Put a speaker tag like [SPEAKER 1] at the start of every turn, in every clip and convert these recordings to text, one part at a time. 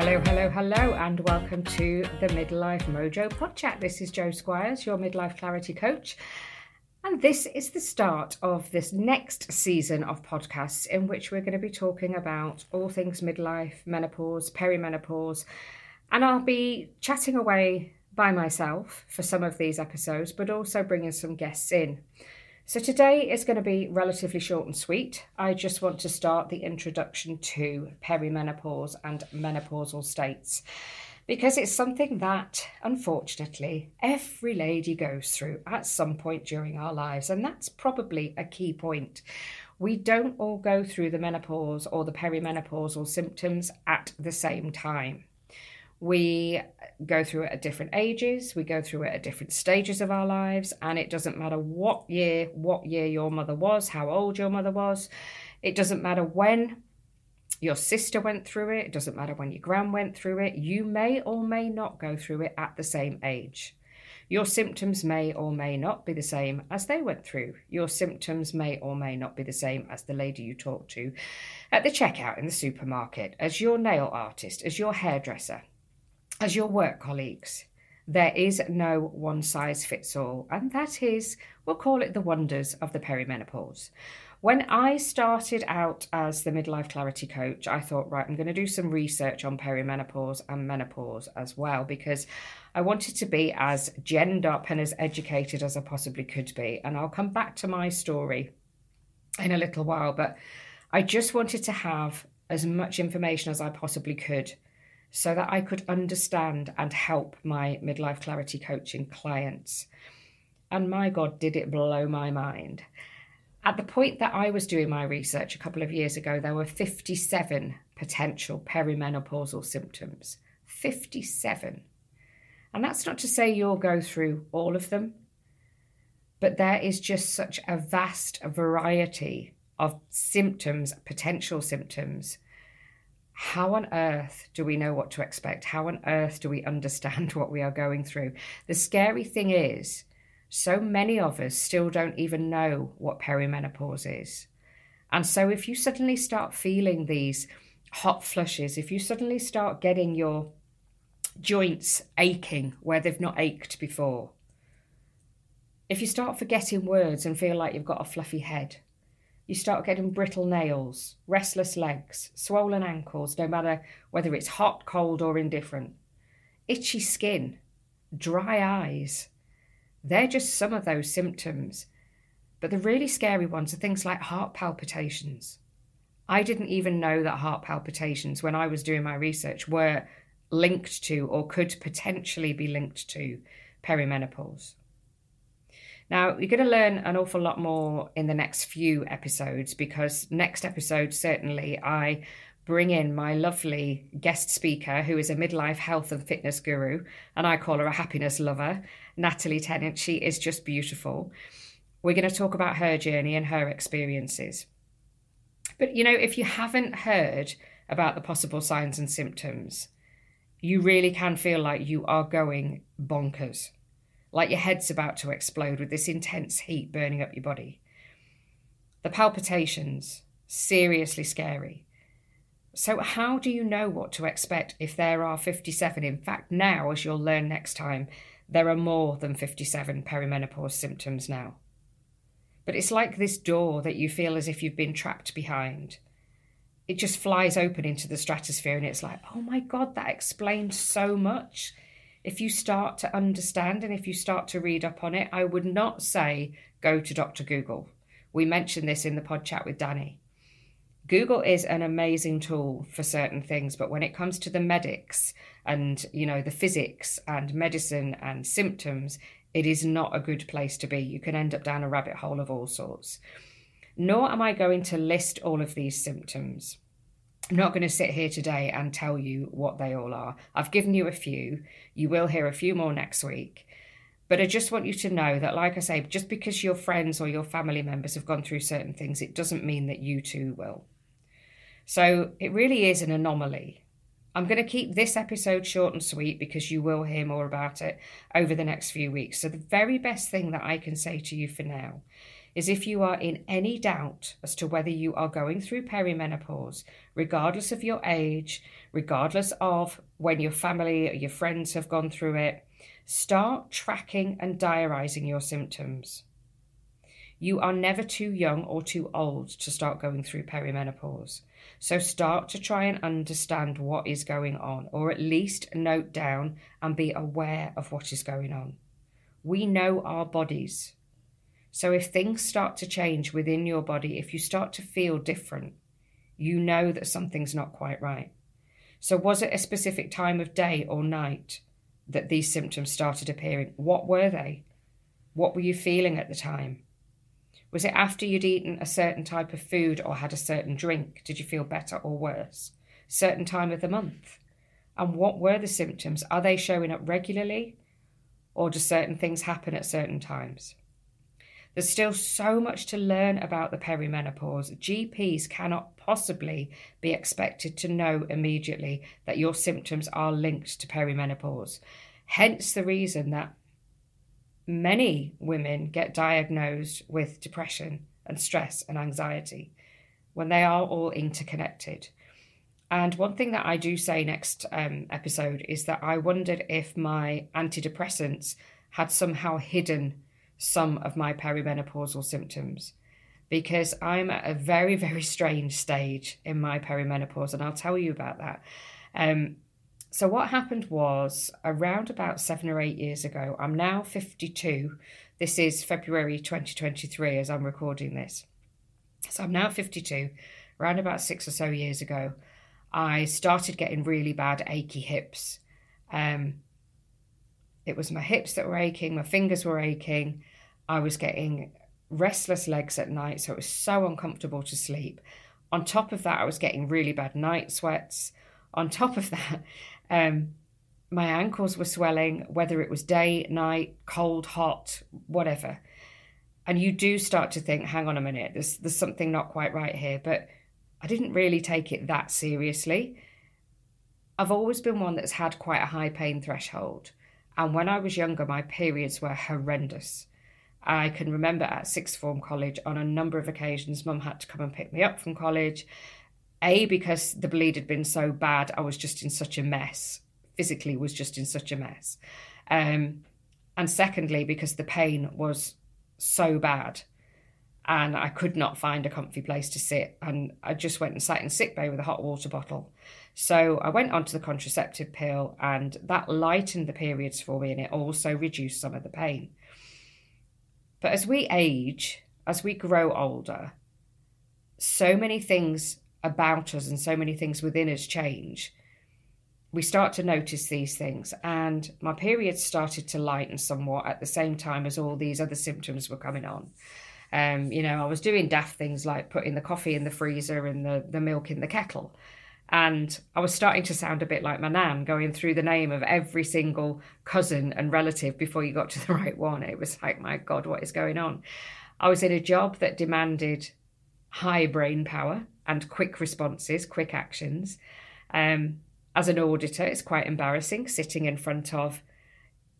[SPEAKER 1] Hello, hello, hello, and welcome to the Midlife Mojo Pod Chat. This is Jo Squires, your midlife clarity coach. And this is the start of this next season of podcasts in which we're going to be talking about all things midlife, menopause, perimenopause. And I'll be chatting away by myself for some of these episodes, but also bringing some guests in. So today is going to be relatively short and sweet. I just want to start the introduction to perimenopause and menopausal states because it's something that unfortunately every lady goes through at some point during our lives and that's probably a key point. We don't all go through the menopause or the perimenopausal symptoms at the same time. We go through it at different ages, we go through it at different stages of our lives, and it doesn't matter what year, what year your mother was, how old your mother was. It doesn't matter when your sister went through it, it doesn't matter when your gran went through it. You may or may not go through it at the same age. Your symptoms may or may not be the same as they went through. Your symptoms may or may not be the same as the lady you talked to at the checkout in the supermarket, as your nail artist, as your hairdresser as your work colleagues. There is no one size fits all, and that is, we'll call it the wonders of the perimenopause. When I started out as the midlife clarity coach, I thought, right, I'm going to do some research on perimenopause and menopause as well because I wanted to be as genned up and as educated as I possibly could be. And I'll come back to my story in a little while, but I just wanted to have as much information as I possibly could so that I could understand and help my midlife clarity coaching clients. And my God, did it blow my mind. At the point that I was doing my research a couple of years ago, there were 57 potential perimenopausal symptoms. 57. And that's not to say you'll go through all of them, but there is just such a vast variety of symptoms, potential symptoms, how on earth do we know what to expect? How on earth do we understand what we are going through? The scary thing is, so many of us still don't even know what perimenopause is. And so, if you suddenly start feeling these hot flushes, if you suddenly start getting your joints aching where they've not ached before, if you start forgetting words and feel like you've got a fluffy head, you start getting brittle nails, restless legs, swollen ankles, no matter whether it's hot, cold, or indifferent, itchy skin, dry eyes. They're just some of those symptoms. But the really scary ones are things like heart palpitations. I didn't even know that heart palpitations, when I was doing my research, were linked to or could potentially be linked to perimenopause. Now, you're going to learn an awful lot more in the next few episodes because next episode, certainly, I bring in my lovely guest speaker who is a midlife health and fitness guru, and I call her a happiness lover, Natalie Tennant. She is just beautiful. We're going to talk about her journey and her experiences. But, you know, if you haven't heard about the possible signs and symptoms, you really can feel like you are going bonkers like your head's about to explode with this intense heat burning up your body. The palpitations, seriously scary. So, how do you know what to expect if there are 57? In fact, now, as you'll learn next time, there are more than 57 perimenopause symptoms now. But it's like this door that you feel as if you've been trapped behind. It just flies open into the stratosphere, and it's like, oh my God, that explains so much if you start to understand and if you start to read up on it, I would not say go to Dr. Google. We mentioned this in the pod chat with Danny. Google is an amazing tool for certain things, but when it comes to the medics and you know the physics and medicine and symptoms, it is not a good place to be. You can end up down a rabbit hole of all sorts. Nor am I going to list all of these symptoms. I'm not going to sit here today and tell you what they all are. I've given you a few. You will hear a few more next week. But I just want you to know that, like I say, just because your friends or your family members have gone through certain things, it doesn't mean that you too will. So it really is an anomaly. I'm going to keep this episode short and sweet because you will hear more about it over the next few weeks. So, the very best thing that I can say to you for now is if you are in any doubt as to whether you are going through perimenopause, regardless of your age, regardless of when your family or your friends have gone through it, start tracking and diarising your symptoms. You are never too young or too old to start going through perimenopause. So start to try and understand what is going on, or at least note down and be aware of what is going on. We know our bodies. So if things start to change within your body, if you start to feel different, you know that something's not quite right. So was it a specific time of day or night that these symptoms started appearing? What were they? What were you feeling at the time? Was it after you'd eaten a certain type of food or had a certain drink? Did you feel better or worse? Certain time of the month? And what were the symptoms? Are they showing up regularly? Or do certain things happen at certain times? There's still so much to learn about the perimenopause. GPs cannot possibly be expected to know immediately that your symptoms are linked to perimenopause. Hence the reason that many women get diagnosed with depression and stress and anxiety when they are all interconnected. And one thing that I do say next um, episode is that I wondered if my antidepressants had somehow hidden some of my perimenopausal symptoms because I'm at a very, very strange stage in my perimenopause, and I'll tell you about that. Um, so, what happened was around about seven or eight years ago, I'm now 52. This is February 2023 as I'm recording this. So, I'm now 52. Around about six or so years ago, I started getting really bad achy hips. Um, it was my hips that were aching, my fingers were aching. I was getting restless legs at night, so it was so uncomfortable to sleep. On top of that, I was getting really bad night sweats. On top of that, um, my ankles were swelling, whether it was day, night, cold, hot, whatever. And you do start to think, hang on a minute, there's there's something not quite right here. But I didn't really take it that seriously. I've always been one that's had quite a high pain threshold. And when I was younger, my periods were horrendous. I can remember at sixth form college on a number of occasions, mum had to come and pick me up from college. A, because the bleed had been so bad, I was just in such a mess. Physically, was just in such a mess. Um, and secondly, because the pain was so bad and I could not find a comfy place to sit. And I just went and sat in sick bay with a hot water bottle. So I went onto the contraceptive pill, and that lightened the periods for me and it also reduced some of the pain. But as we age, as we grow older, so many things about us and so many things within us change. We start to notice these things, and my periods started to lighten somewhat at the same time as all these other symptoms were coming on. Um, you know, I was doing daft things like putting the coffee in the freezer and the, the milk in the kettle. And I was starting to sound a bit like my nan, going through the name of every single cousin and relative before you got to the right one. It was like, my God, what is going on? I was in a job that demanded high brain power and quick responses, quick actions. Um, as an auditor, it's quite embarrassing sitting in front of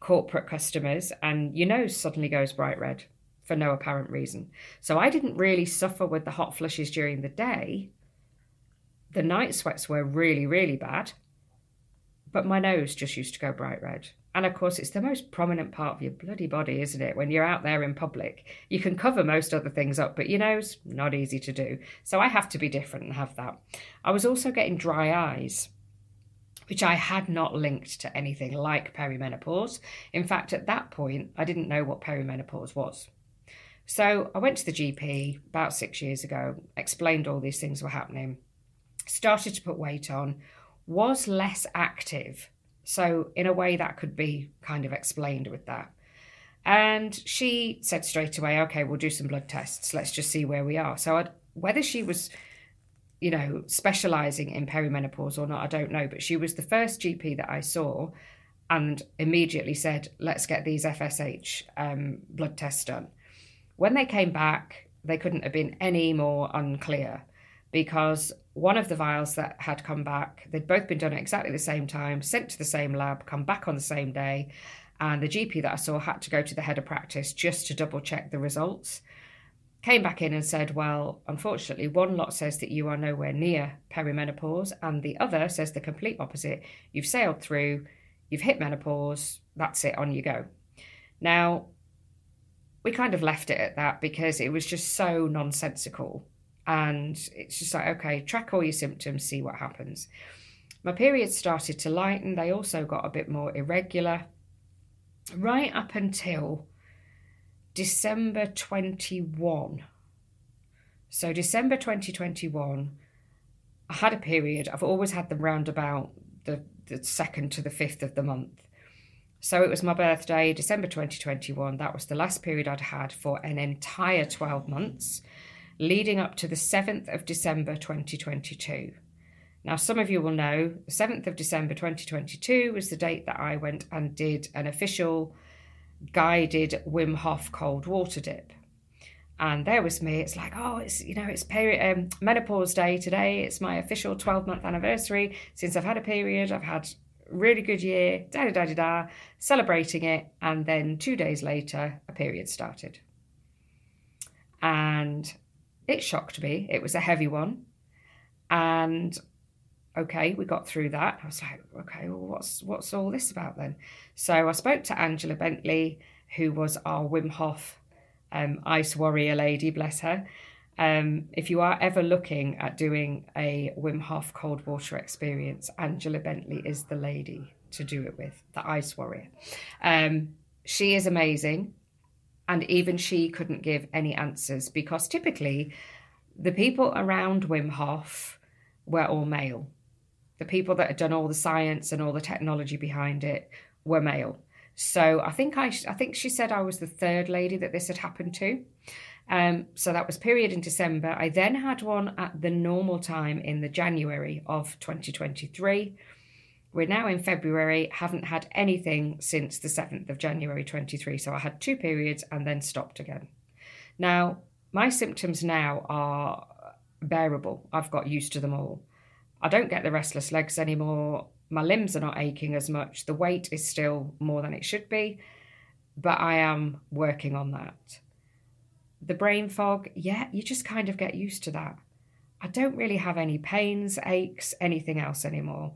[SPEAKER 1] corporate customers and your nose suddenly goes bright red for no apparent reason. So I didn't really suffer with the hot flushes during the day the night sweats were really, really bad, but my nose just used to go bright red. And of course, it's the most prominent part of your bloody body, isn't it? When you're out there in public, you can cover most other things up, but your nose, not easy to do. So I have to be different and have that. I was also getting dry eyes, which I had not linked to anything like perimenopause. In fact, at that point, I didn't know what perimenopause was. So I went to the GP about six years ago, explained all these things were happening started to put weight on, was less active. So, in a way, that could be kind of explained with that. And she said straight away, okay, we'll do some blood tests. Let's just see where we are. So, I'd, whether she was, you know, specializing in perimenopause or not, I don't know. But she was the first GP that I saw and immediately said, let's get these FSH um, blood tests done. When they came back, they couldn't have been any more unclear because one of the vials that had come back, they'd both been done at exactly the same time, sent to the same lab, come back on the same day. And the GP that I saw had to go to the head of practice just to double check the results. Came back in and said, Well, unfortunately, one lot says that you are nowhere near perimenopause, and the other says the complete opposite. You've sailed through, you've hit menopause, that's it, on you go. Now, we kind of left it at that because it was just so nonsensical. And it's just like, okay, track all your symptoms, see what happens. My periods started to lighten. They also got a bit more irregular right up until December 21. So, December 2021, I had a period. I've always had them round about the, the second to the fifth of the month. So, it was my birthday, December 2021. That was the last period I'd had for an entire 12 months, leading up to the 7th of December 2022. Now, some of you will know the 7th of December 2022 was the date that I went and did an official guided Wim Hof cold water dip. And there was me. It's like, oh, it's you know, it's period um, menopause day today. It's my official 12 month anniversary since I've had a period. I've had really good year. Da da da da da. Celebrating it, and then two days later, a period started, and it shocked me. It was a heavy one, and okay, we got through that. I was like, okay, well, what's what's all this about then? So I spoke to Angela Bentley, who was our Wim Hof um, ice warrior lady, bless her. Um, if you are ever looking at doing a Wim Hof cold water experience, Angela Bentley is the lady to do it with, the ice warrior. Um, she is amazing, and even she couldn't give any answers because typically the people around Wim Hof were all male the people that had done all the science and all the technology behind it were male. So I think I, I think she said I was the third lady that this had happened to. Um, so that was period in December. I then had one at the normal time in the January of 2023. We're now in February, haven't had anything since the 7th of January 23. So I had two periods and then stopped again. Now, my symptoms now are bearable. I've got used to them all. I don't get the restless legs anymore. My limbs are not aching as much. The weight is still more than it should be, but I am working on that. The brain fog, yeah, you just kind of get used to that. I don't really have any pains, aches, anything else anymore.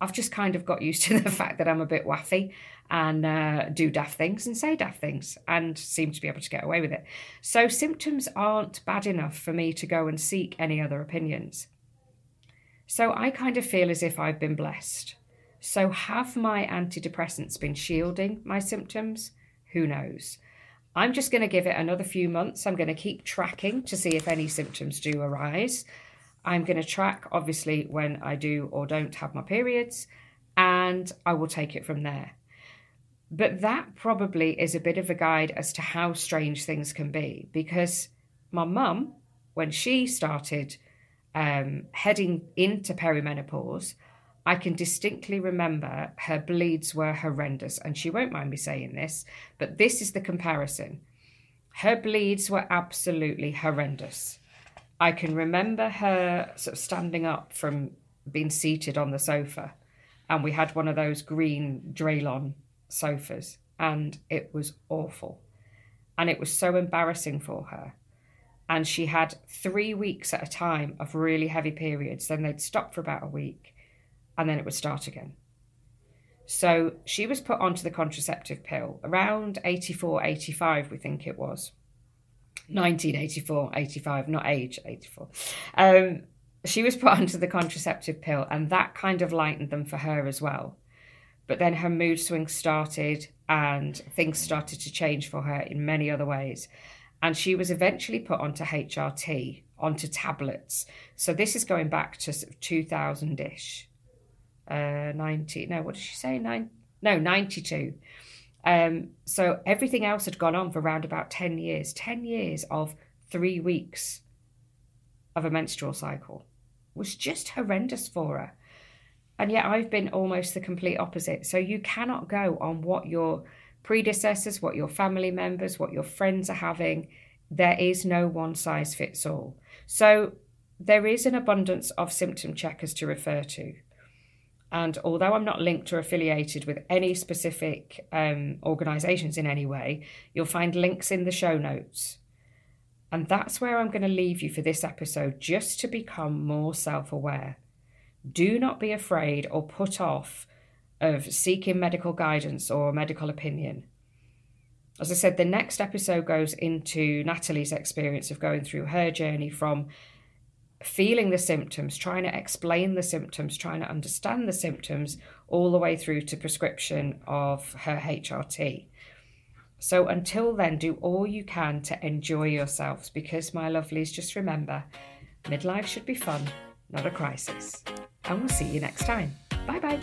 [SPEAKER 1] I've just kind of got used to the fact that I'm a bit waffy and uh, do daft things and say daft things and seem to be able to get away with it. So symptoms aren't bad enough for me to go and seek any other opinions. So I kind of feel as if I've been blessed. So have my antidepressants been shielding my symptoms? Who knows? I'm just going to give it another few months. I'm going to keep tracking to see if any symptoms do arise. I'm going to track, obviously, when I do or don't have my periods, and I will take it from there. But that probably is a bit of a guide as to how strange things can be because my mum, when she started um, heading into perimenopause, I can distinctly remember her bleeds were horrendous. And she won't mind me saying this, but this is the comparison. Her bleeds were absolutely horrendous. I can remember her sort of standing up from being seated on the sofa, and we had one of those green Dralon sofas, and it was awful. And it was so embarrassing for her and she had three weeks at a time of really heavy periods. Then they'd stop for about a week and then it would start again. So she was put onto the contraceptive pill around 84, 85, we think it was. 1984, 85, not age 84. Um, she was put onto the contraceptive pill, and that kind of lightened them for her as well. But then her mood swings started, and things started to change for her in many other ways and she was eventually put onto HRT, onto tablets. So this is going back to sort of 2000 ish. Uh, 90, no, what did she say? Nine, no, 92. Um, so everything else had gone on for around about 10 years, 10 years of three weeks of a menstrual cycle was just horrendous for her. And yet I've been almost the complete opposite. So you cannot go on what your predecessors, what your family members, what your friends are having. There is no one size fits all. So there is an abundance of symptom checkers to refer to. And although I'm not linked or affiliated with any specific um, organisations in any way, you'll find links in the show notes. And that's where I'm going to leave you for this episode just to become more self aware. Do not be afraid or put off of seeking medical guidance or medical opinion. As I said, the next episode goes into Natalie's experience of going through her journey from feeling the symptoms, trying to explain the symptoms, trying to understand the symptoms, all the way through to prescription of her HRT. So until then, do all you can to enjoy yourselves because, my lovelies, just remember midlife should be fun, not a crisis. And we'll see you next time. Bye bye.